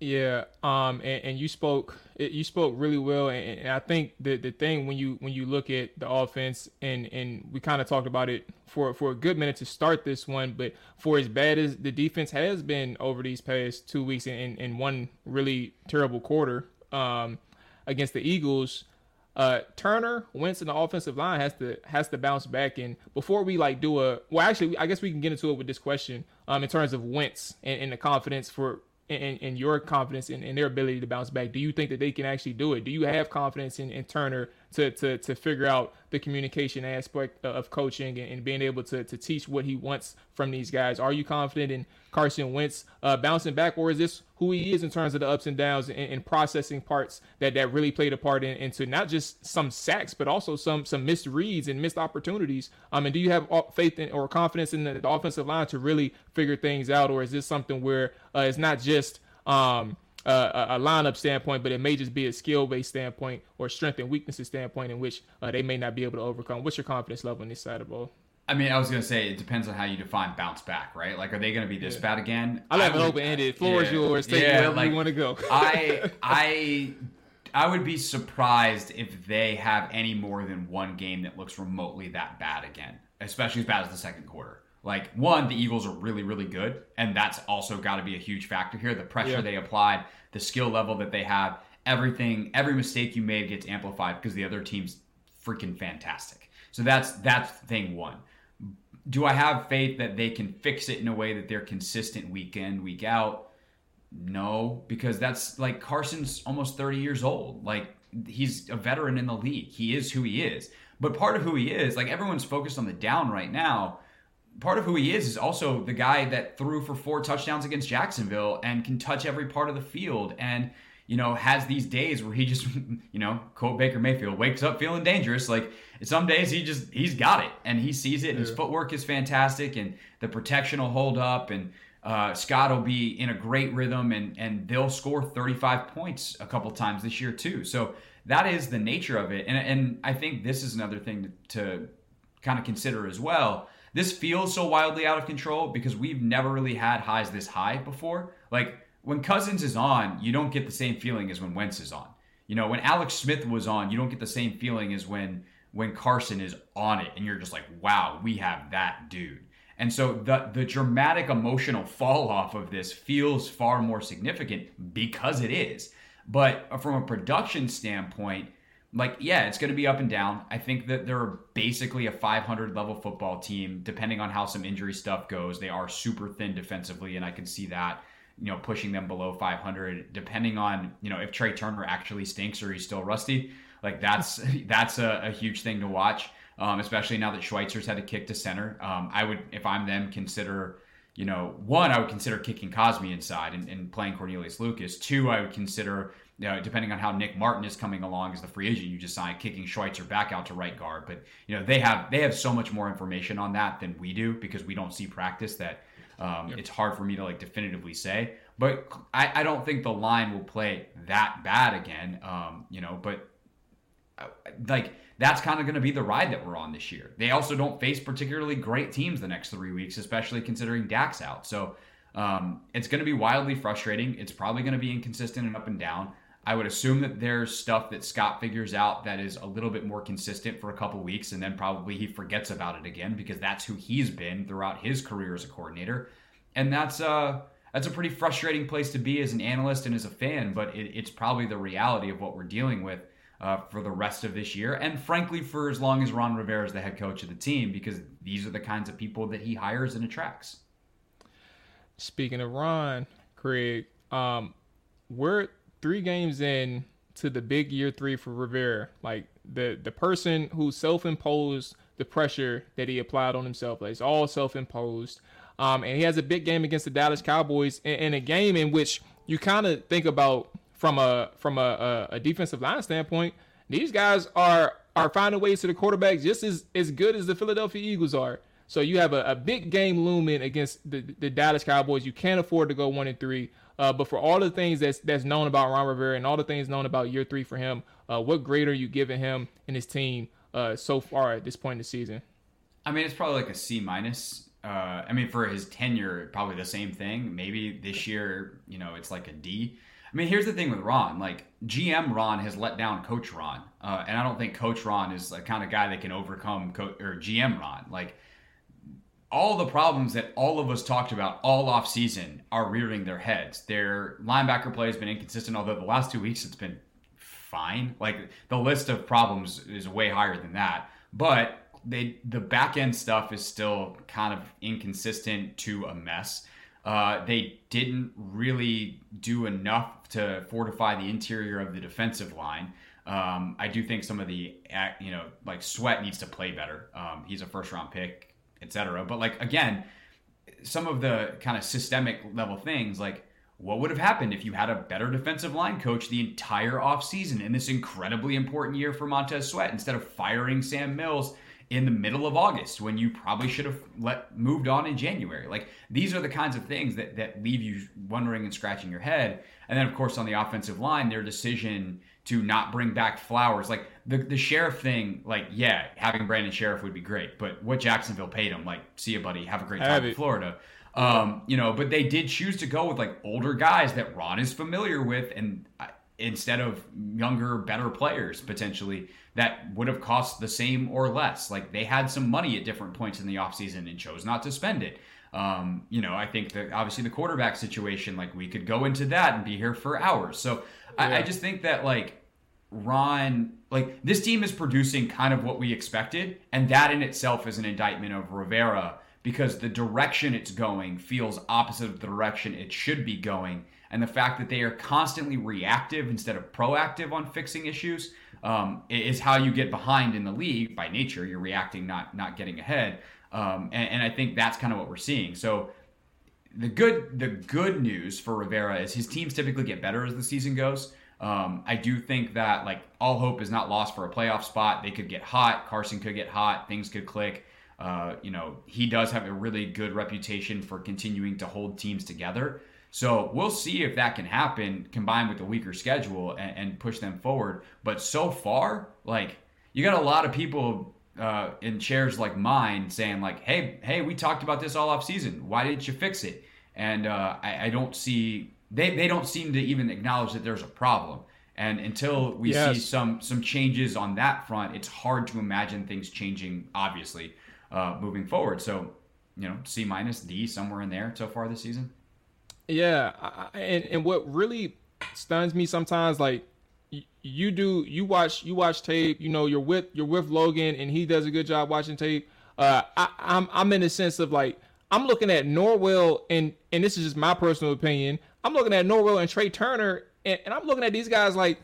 Yeah, um, and, and you spoke you spoke really well, and, and, I think the the thing when you when you look at the offense, and and we kind of talked about it for for a good minute to start this one, but for as bad as the defense has been over these past two weeks, in in one really terrible quarter, um, against the Eagles, uh, Turner, Wentz, and the offensive line has to has to bounce back. And before we like do a well, actually, I guess we can get into it with this question um, in terms of Wentz and, and the confidence for and, and your confidence in, in, their ability to bounce back? Do you think that they can actually do it? Do you have confidence in, in Turner to, to, to figure out the communication aspect of coaching and, and, being able to, to teach what he wants from these guys? Are you confident in Carson Wentz uh, bouncing back, or is this who he is in terms of the ups and downs and, and processing parts that, that really played a part in, into not just some sacks, but also some some missed reads and missed opportunities? Um, and do you have faith in, or confidence in the, the offensive line to really figure things out, or is this something where uh, it's not just um, – uh, a lineup standpoint, but it may just be a skill based standpoint or strength and weaknesses standpoint in which uh, they may not be able to overcome. What's your confidence level on this side of the ball? I mean, I was gonna say it depends on how you define bounce back, right? Like, are they gonna be this yeah. bad again? I have an open ended. Floor yeah, is yours. Take yeah, wherever like, you want to go. I I I would be surprised if they have any more than one game that looks remotely that bad again, especially as bad as the second quarter. Like one, the Eagles are really, really good, and that's also got to be a huge factor here. The pressure yeah. they applied, the skill level that they have, everything, every mistake you made gets amplified because the other team's freaking fantastic. So that's that's thing one. Do I have faith that they can fix it in a way that they're consistent week in, week out? No, because that's like Carson's almost 30 years old. Like he's a veteran in the league. He is who he is. But part of who he is, like everyone's focused on the down right now part of who he is is also the guy that threw for four touchdowns against Jacksonville and can touch every part of the field and you know has these days where he just you know quote Baker Mayfield wakes up feeling dangerous. Like some days he just he's got it and he sees it and his footwork is fantastic and the protection will hold up and uh, Scott will be in a great rhythm and and they'll score 35 points a couple times this year too. So that is the nature of it. And and I think this is another thing to, to kind of consider as well. This feels so wildly out of control because we've never really had highs this high before. Like when Cousins is on, you don't get the same feeling as when Wentz is on. You know, when Alex Smith was on, you don't get the same feeling as when when Carson is on it and you're just like, "Wow, we have that dude." And so the the dramatic emotional fall off of this feels far more significant because it is. But from a production standpoint, like yeah, it's going to be up and down. I think that they're basically a 500 level football team depending on how some injury stuff goes. They are super thin defensively and I can see that you know pushing them below 500 depending on you know if Trai Turner actually stinks or he's still rusty. Like that's that's a, a huge thing to watch um, especially now that Schweitzer's had to kick to center. Um, I would, if I'm them, consider, you know, one, I would consider kicking Cosmi inside and, and playing Cornelius Lucas. Two, I would consider, you know, depending on how Nick Martin is coming along as the free agent you just signed, kicking Schweitzer back out to right guard. But you know, they have they have so much more information on that than we do because we don't see practice that. Um, yep. It's hard for me to like definitively say, but I, I, don't think the line will play that bad again. Um, you know, but uh, like that's kind of going to be the ride that we're on this year. They also don't face particularly great teams the next three weeks, especially considering Dax out. So um, it's going to be wildly frustrating. It's probably going to be inconsistent and up and down. I would assume that there's stuff that Scott figures out that is a little bit more consistent for a couple weeks, and then probably he forgets about it again because that's who he's been throughout his career as a coordinator, and that's uh that's a pretty frustrating place to be as an analyst and as a fan. But it, it's probably the reality of what we're dealing with uh, for the rest of this year, and frankly, for as long as Ron Rivera is the head coach of the team, because these are the kinds of people that he hires and attracts. Speaking of Ron, Craig, um, we're three games in to the big year three for Rivera. Like the the person who self imposed the pressure that he applied on himself. Like it's all self imposed. Um, and he has a big game against the Dallas Cowboys in, in a game in which you kind of think about from a from a, a, a defensive line standpoint, these guys are are finding ways to the quarterback just as as good as the Philadelphia Eagles are. So you have a, a big game looming against the, the Dallas Cowboys. You can't afford to go one and three. Uh, but for all the things that's that's known about Ron Rivera and all the things known about year three for him, uh, what grade are you giving him and his team uh, so far at this point in the season? I mean, it's probably like a C minus. Uh, I mean, for his tenure, probably the same thing. Maybe this year, you know, it's like a D. I mean, here's the thing with Ron. Like GM Ron has let down Coach Ron, uh, and I don't think Coach Ron is the kind of guy that can overcome Co- or GM Ron. Like all the problems that all of us talked about all off season are rearing their heads. Their linebacker play has been inconsistent, although the last two weeks it's been fine. Like the list of problems is way higher than that, but they the back end stuff is still kind of inconsistent to a mess. Uh, they didn't really do enough to fortify the interior of the defensive line. Um, I do think some of the, you know, like Sweat needs to play better. Um, he's a first round pick, etc. But like again, some of the kind of systemic level things, like what would have happened if you had a better defensive line coach the entire offseason in this incredibly important year for Montez Sweat instead of firing Sam Mills in the middle of August when you probably should have let moved on in January. Like these are the kinds of things that that leave you wondering and scratching your head. And then of course on the offensive line, their decision to not bring back Flowers, like the the Scherff thing, like yeah, having Brandon Scherff would be great, but what Jacksonville paid him, like see you buddy, have a great time in Florida. Um, you know, but they did choose to go with like older guys that Ron is familiar with, and uh, instead of younger, better players potentially that would have cost the same or less. Like they had some money at different points in the offseason and chose not to spend it. Um, you know, I think that obviously the quarterback situation, like we could go into that and be here for hours. So yeah. I, I just think that like Ron, like this team is producing kind of what we expected, and that in itself is an indictment of Rivera because the direction it's going feels opposite of the direction it should be going. And the fact that they are constantly reactive instead of proactive on fixing issues um, is how you get behind in the league by nature. You're reacting, not not getting ahead, um, and, and I think that's kind of what we're seeing. So the good the good news for Rivera is his teams typically get better as the season goes. Um, I do think that like all hope is not lost for a playoff spot. They could get hot. Carson could get hot. Things could click. Uh, you know, he does have a really good reputation for continuing to hold teams together. So we'll see if that can happen combined with a weaker schedule and, and push them forward. But so far, like you got a lot of people uh, in chairs like mine saying like, "Hey, hey, we talked about this all off season. Why didn't you fix it?" And uh, I, I, don't see they they don't seem to even acknowledge that there's a problem. And until we yes. see some some changes on that front, it's hard to imagine things changing. Obviously, uh, moving forward. So, you know, C minus D somewhere in there so far this season. Yeah, I, and and what really stuns me sometimes, like you do you watch you watch tape you know you're with you're with logan and he does a good job watching tape uh I, i'm i'm in the sense of like i'm looking at norwell and and this is just my personal opinion i'm looking at norwell and Trai Turner and, and i'm looking at these guys like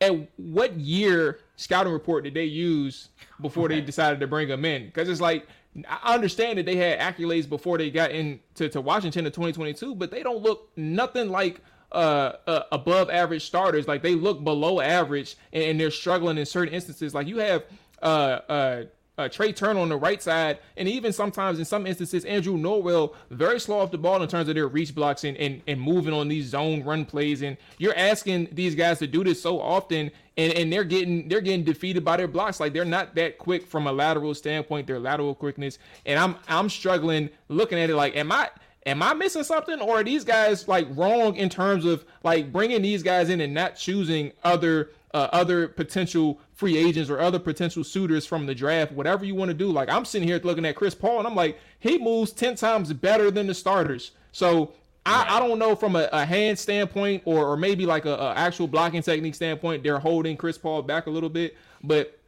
at what year scouting report did they use before they decided to bring them in because it's like I understand that they had accolades before they got into to Washington in 2022, but they don't look nothing like uh, uh, above average starters. Like they look below average and, and, they're struggling in certain instances. Like you have uh, uh, Trai Turner on the right side, and even sometimes in some instances, Andrew Norwell very slow off the ball in terms of their reach blocks and, and, and moving on these zone run plays. And you're asking these guys to do this so often, and, and they're getting they're getting defeated by their blocks. Like they're not that quick from a lateral standpoint, their lateral quickness. And I'm I'm struggling looking at it like, am I am I missing something, or are these guys like wrong in terms of like bringing these guys in and not choosing other uh, other potential free agents or other potential suitors from the draft, whatever you want to do. Like I'm sitting here looking at Chris Paul, and I'm like, he moves ten times better than the starters. So I, I, don't know from a, a hand standpoint or, or maybe like a, a, actual blocking technique standpoint, they're holding Chris Paul back a little bit. But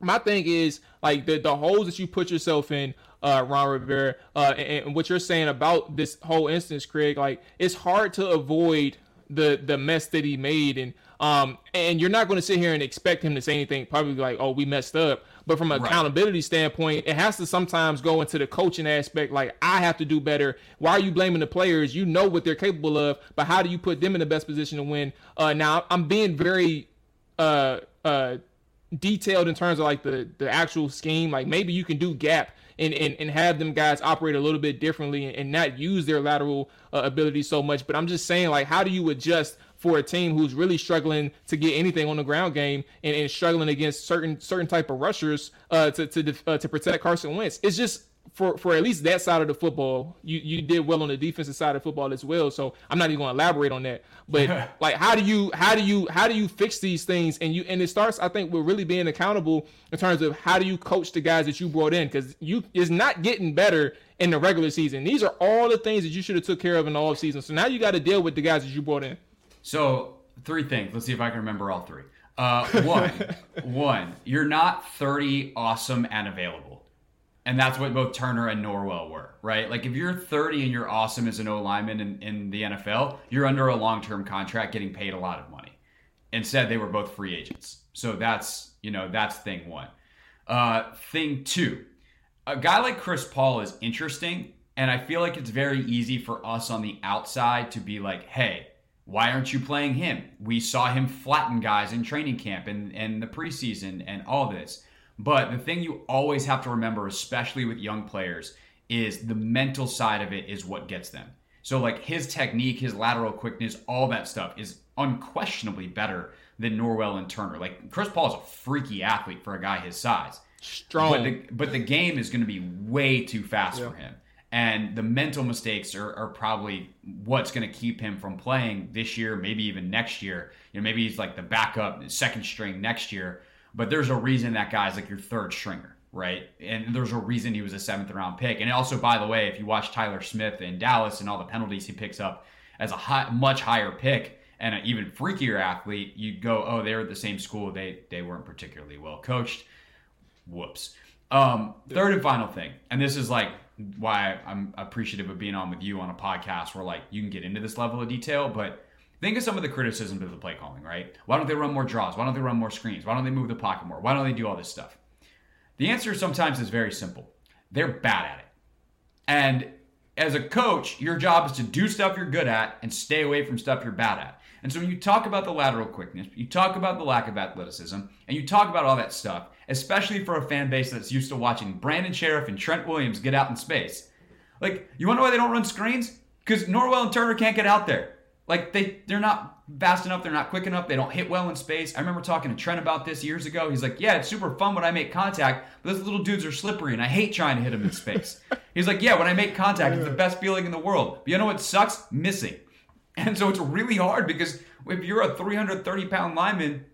my thing is like the, the holes that you put yourself in uh, Ron Rivera, uh, and, and what you're saying about this whole instance, Craig, like it's hard to avoid the the mess that he made, and um, and you're not going to sit here and expect him to say anything, probably like, "Oh, we messed up." But from an right. accountability standpoint, it has to sometimes go into the coaching aspect. Like, I have to do better. Why are you blaming the players? You know what they're capable of, but how do you put them in the best position to win? Uh, now, I'm being very uh, uh, detailed in terms of like the the actual scheme. Like, maybe you can do gap and, and, and have them guys operate a little bit differently and, and not use their lateral uh, ability so much. But I'm just saying, like, how do you adjust for a team who's really struggling to get anything on the ground game and, and struggling against certain certain type of rushers uh, to to uh, to protect Carson Wentz? It's just for for at least that side of the football, you you did well on the defensive side of football as well. So I'm not even going to elaborate on that. But like, how do you how do you how do you fix these things? And you and it starts, I think, with really being accountable in terms of how do you coach the guys that you brought in because you is not getting better in the regular season. These are all the things that you should have took care of in the off season. So now you got to deal with the guys that you brought in. So three things. Let's see if I can remember all three. Uh, one, one, you're not 30 awesome and available. And that's what both Turner and Norwell were, right? Like if you're 30 and you're awesome as an O lineman in, in the NFL, you're under a long term contract getting paid a lot of money. Instead, they were both free agents. So that's, you know, that's thing one. Uh, thing two, a guy like Chris Paul is interesting. And I feel like it's very easy for us on the outside to be like, hey, why aren't you playing him? We saw him flatten guys in training camp and, and the preseason and all this. But the thing you always have to remember, especially with young players, is the mental side of it is what gets them. So, like his technique, his lateral quickness, all that stuff is unquestionably better than Norwell and Turner. Like Chris Paul is a freaky athlete for a guy his size. Strong. But the, but the game is going to be way too fast yeah. for him. And the mental mistakes are, are probably what's going to keep him from playing this year, maybe even next year. You know, maybe he's like the backup, second string next year but there's a reason that guy's like your third stringer, right? And there's a reason he was a seventh round pick. And also, by the way, if you watch Tyler Smith in Dallas and all the penalties he picks up as a high, much higher pick and an even freakier athlete, you go, oh, they were at the same school. They they weren't particularly well coached. Whoops. Um, third and final thing, and this is like why I'm appreciative of being on with you on a podcast where like you can get into this level of detail, but Think of some of the criticisms of the play calling, right? Why don't they run more draws? Why don't they run more screens? Why don't they move the pocket more? Why don't they do all this stuff? The answer sometimes is very simple. They're bad at it. And as a coach, your job is to do stuff you're good at and stay away from stuff you're bad at. And so when you talk about the lateral quickness, you talk about the lack of athleticism, and you talk about all that stuff, especially for a fan base that's used to watching Brandon Scherff and Trent Williams get out in space. Like, you wonder why they don't run screens? Because Norwell and Turner can't get out there. Like they they're not fast enough, they're not quick enough, they don't hit well in space. I remember talking to Trent about this years ago. He's like, "Yeah, it's super fun when I make contact, but those little dudes are slippery and I hate trying to hit them in space." He's like, "Yeah, when I make contact, it's the best feeling in the world. But you know what sucks? Missing." And so it's really hard because if you're a 330 pound lineman,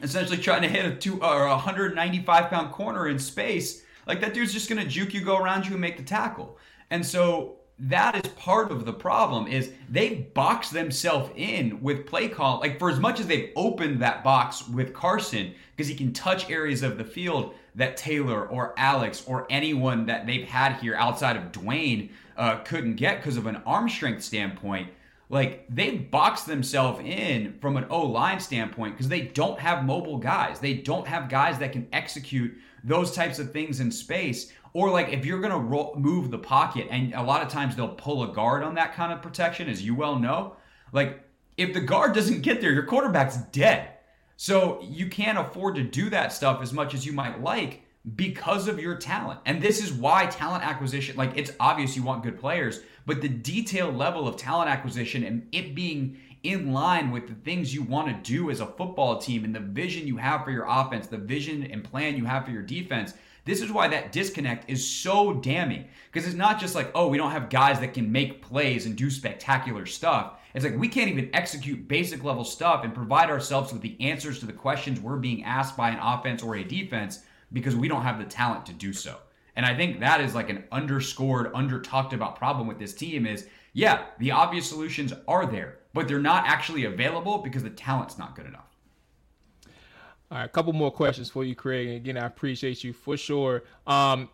essentially trying to hit a two or a 195 pound corner in space, like that dude's just gonna juke you, go around you, and make the tackle. And so that is part of the problem is they box themselves in with play call like for as much as they've opened that box with carson because he can touch areas of the field that taylor or alex or anyone that they've had here outside of dwayne uh, couldn't get because of an arm strength standpoint like they box themselves in from an O line standpoint because they don't have mobile guys. They don't have guys that can execute those types of things in space. Or like if you're gonna move the pocket, and a lot of times they'll pull a guard on that kind of protection, as you well know. Like if the guard doesn't get there, your quarterback's dead. So you can't afford to do that stuff as much as you might like because of your talent. And this is why talent acquisition, like it's obvious you want good players, but the detailed level of talent acquisition and it being in line with the things you want to do as a football team and the vision you have for your offense, the vision and plan you have for your defense. This is why that disconnect is so damning because it's not just like, oh, we don't have guys that can make plays and do spectacular stuff. It's like we can't even execute basic level stuff and provide ourselves with the answers to the questions we're being asked by an offense or a defense because we don't have the talent to do so. And I think that is like an underscored, under talked about problem with this team is yeah, the obvious solutions are there, but they're not actually available because the talent's not good enough. All right, a couple more questions for you, Craig. And again, I appreciate you for sure. Um,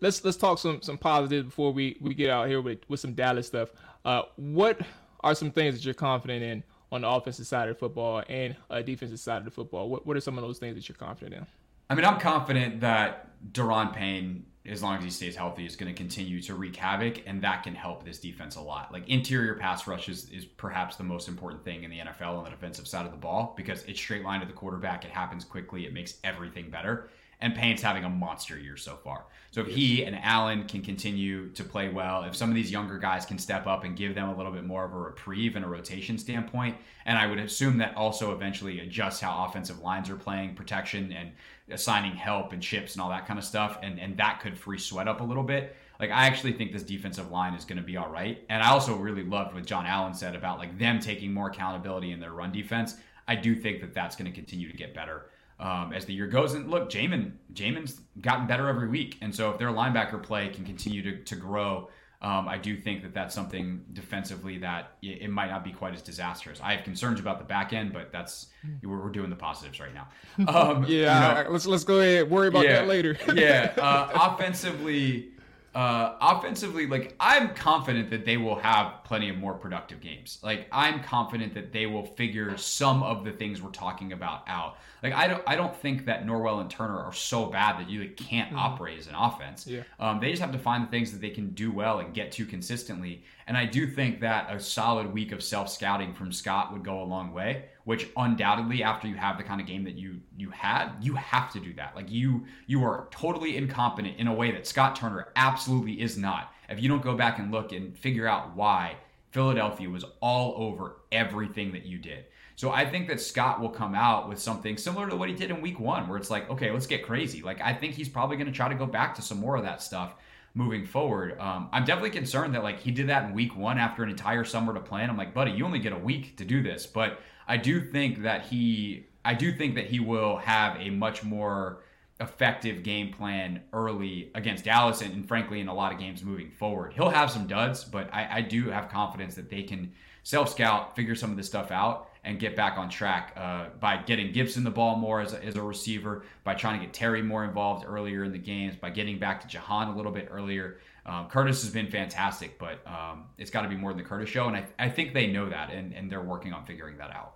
let's let's talk some some positives before we we get out here with with some Dallas stuff. Uh, what are some things that you're confident in on the offensive side of football and uh, defensive side of the football? What what are some of those things that you're confident in? I mean, I'm confident that Daron Payne as long as he stays healthy, is going to continue to wreak havoc, and that can help this defense a lot. Like interior pass rush is, is perhaps the most important thing in the NFL on the defensive side of the ball because it's straight line to the quarterback. It happens quickly. It makes everything better. And Payne's having a monster year so far. So if he and Allen can continue to play well, if some of these younger guys can step up and give them a little bit more of a reprieve and a rotation standpoint, and I would assume that also eventually adjusts how offensive lines are playing, protection and assigning help and chips and all that kind of stuff, and and that could free sweat up a little bit. Like I actually think this defensive line is going to be all right, and I also really loved what Jon Allen said about like them taking more accountability in their run defense. I do think that that's going to continue to get better um, as the year goes. And look, Jamin, Jamin's gotten better every week, and so if their linebacker play can continue to to grow. Um, I do think that that's something defensively that it, might not be quite as disastrous. I have concerns about the back end, but that's we're, we're doing the positives right now. Um, yeah, you know, let's let's go ahead worry about yeah, that later. yeah, uh, offensively, uh, offensively, like I'm confident that they will have plenty of more productive games. Like I'm confident that they will figure some of the things we're talking about out. Like I don't, I don't think that Norwell and Turner are so bad that you like, can't mm-hmm. operate as an offense. Yeah. Um, they just have to find the things that they can do well and get to consistently. And I do think that a solid week of self scouting from Scott would go a long way which undoubtedly after you have the kind of game that you you had you have to do that. Like you you are totally incompetent in a way that Scott Turner absolutely is not. If you don't go back and look and figure out why Philadelphia was all over everything that you did. So I think that Scott will come out with something similar to what he did in week 1 where it's like okay let's get crazy. Like I think he's probably going to try to go back to some more of that stuff moving forward. Um, I'm definitely concerned that like he did that in week one after an entire summer to plan. I'm like, buddy, you only get a week to do this. But I do think that he I do think that he will have a much more effective game plan early against Dallas and, and frankly in a lot of games moving forward. He'll have some duds, but I, I do have confidence that they can self scout, figure some of this stuff out, and get back on track uh, by getting Gibson the ball more as a, as a receiver, by trying to get Terry more involved earlier in the games, by getting back to Jahan a little bit earlier. Um, Curtis has been fantastic, but um, it's got to be more than the Curtis show, and I, I think they know that, and, and they're working on figuring that out.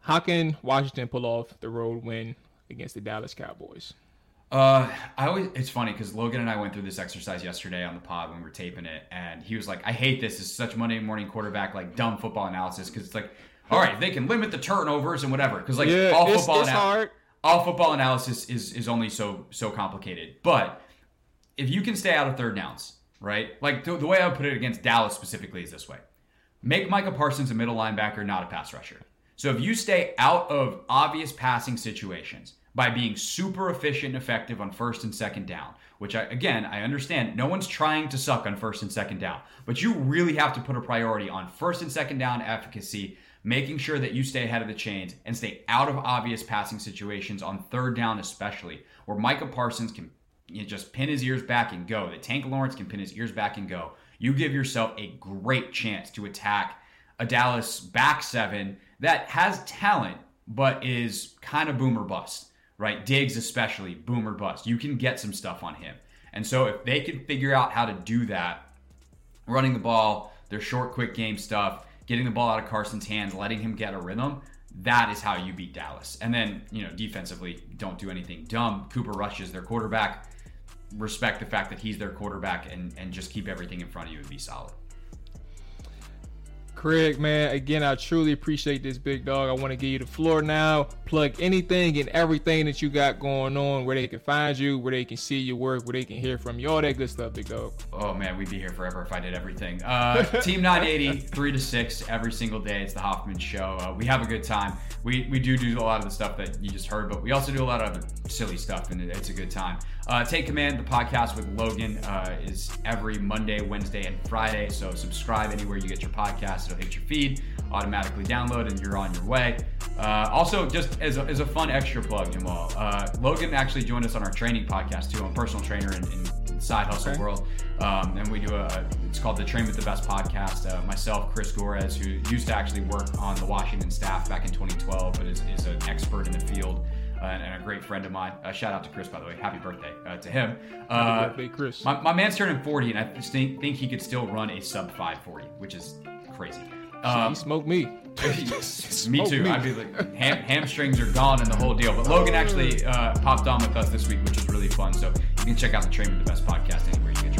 How can Washington pull off the road win against the Dallas Cowboys? Uh, I always it's funny because Logan and I went through this exercise yesterday on the pod when we were taping it, and he was like, "I hate this. It's such Monday morning quarterback like dumb football analysis because it's like, all right, they can limit the turnovers and whatever because like yeah, all football it's, it's ana- all football analysis is is only so so complicated, but if you can stay out of third downs, right? Like the, the way I would put it against Dallas specifically is this way: make Micah Parsons a middle linebacker, not a pass rusher. So if you stay out of obvious passing situations by being super efficient and effective on first and second down, which I, again, I understand no one's trying to suck on first and second down, but you really have to put a priority on first and second down efficacy, making sure that you stay ahead of the chains and stay out of obvious passing situations on third down, especially where Micah Parsons can you know, just pin his ears back and go. That Tank Lawrence can pin his ears back and go. You give yourself a great chance to attack a Dallas back seven that has talent but is kind of boomer bust, right? Diggs especially boomer bust. You can get some stuff on him. And so if they can figure out how to do that, running the ball, their short quick game stuff, getting the ball out of Carson's hands, letting him get a rhythm, that is how you beat Dallas. And then, you know, defensively, don't do anything dumb. Cooper Rush is their quarterback. Respect the fact that he's their quarterback and, and just keep everything in front of you and be solid. Craig, man, again, I truly appreciate this big dog. I want to give you the floor now. Plug anything and everything that you got going on, where they can find you, where they can see your work, where they can hear from you, all that good stuff, big dog. Oh man, we'd be here forever if I did everything. Uh, Team 980, three to six every single day. It's the Hoffman Show. Uh, we have a good time. We we do do a lot of the stuff that you just heard, but we also do a lot of other silly stuff, and it's a good time. Uh, Take Command, the podcast with Logan, uh, is every Monday, Wednesday, and Friday. So subscribe anywhere you get your podcast. It'll hit your feed, automatically download, and you're on your way. Uh, also, just as a, as a fun extra plug, Jamual, uh, Logan actually joined us on our training podcast too. I'm a personal trainer in, in side hustle okay. world, um, and we do a. It's called the Train with the Best podcast. Uh, myself, Chris Gores, who used to actually work on the Washington staff back in 2012, but is, is an expert in the field and, a great friend of mine. Uh, shout out to Chris, by the way. Happy birthday uh, to him. Happy uh, birthday, Chris. My, my, man's turning 40, and I think, think he could still run a sub 540, which is crazy. Um, he smoked me. me too. Me. I'd be like, ham, hamstrings are gone and the whole deal. But Logan actually uh, popped on with us this week, which is really fun. So you can check out the Train with the Best podcast anywhere you get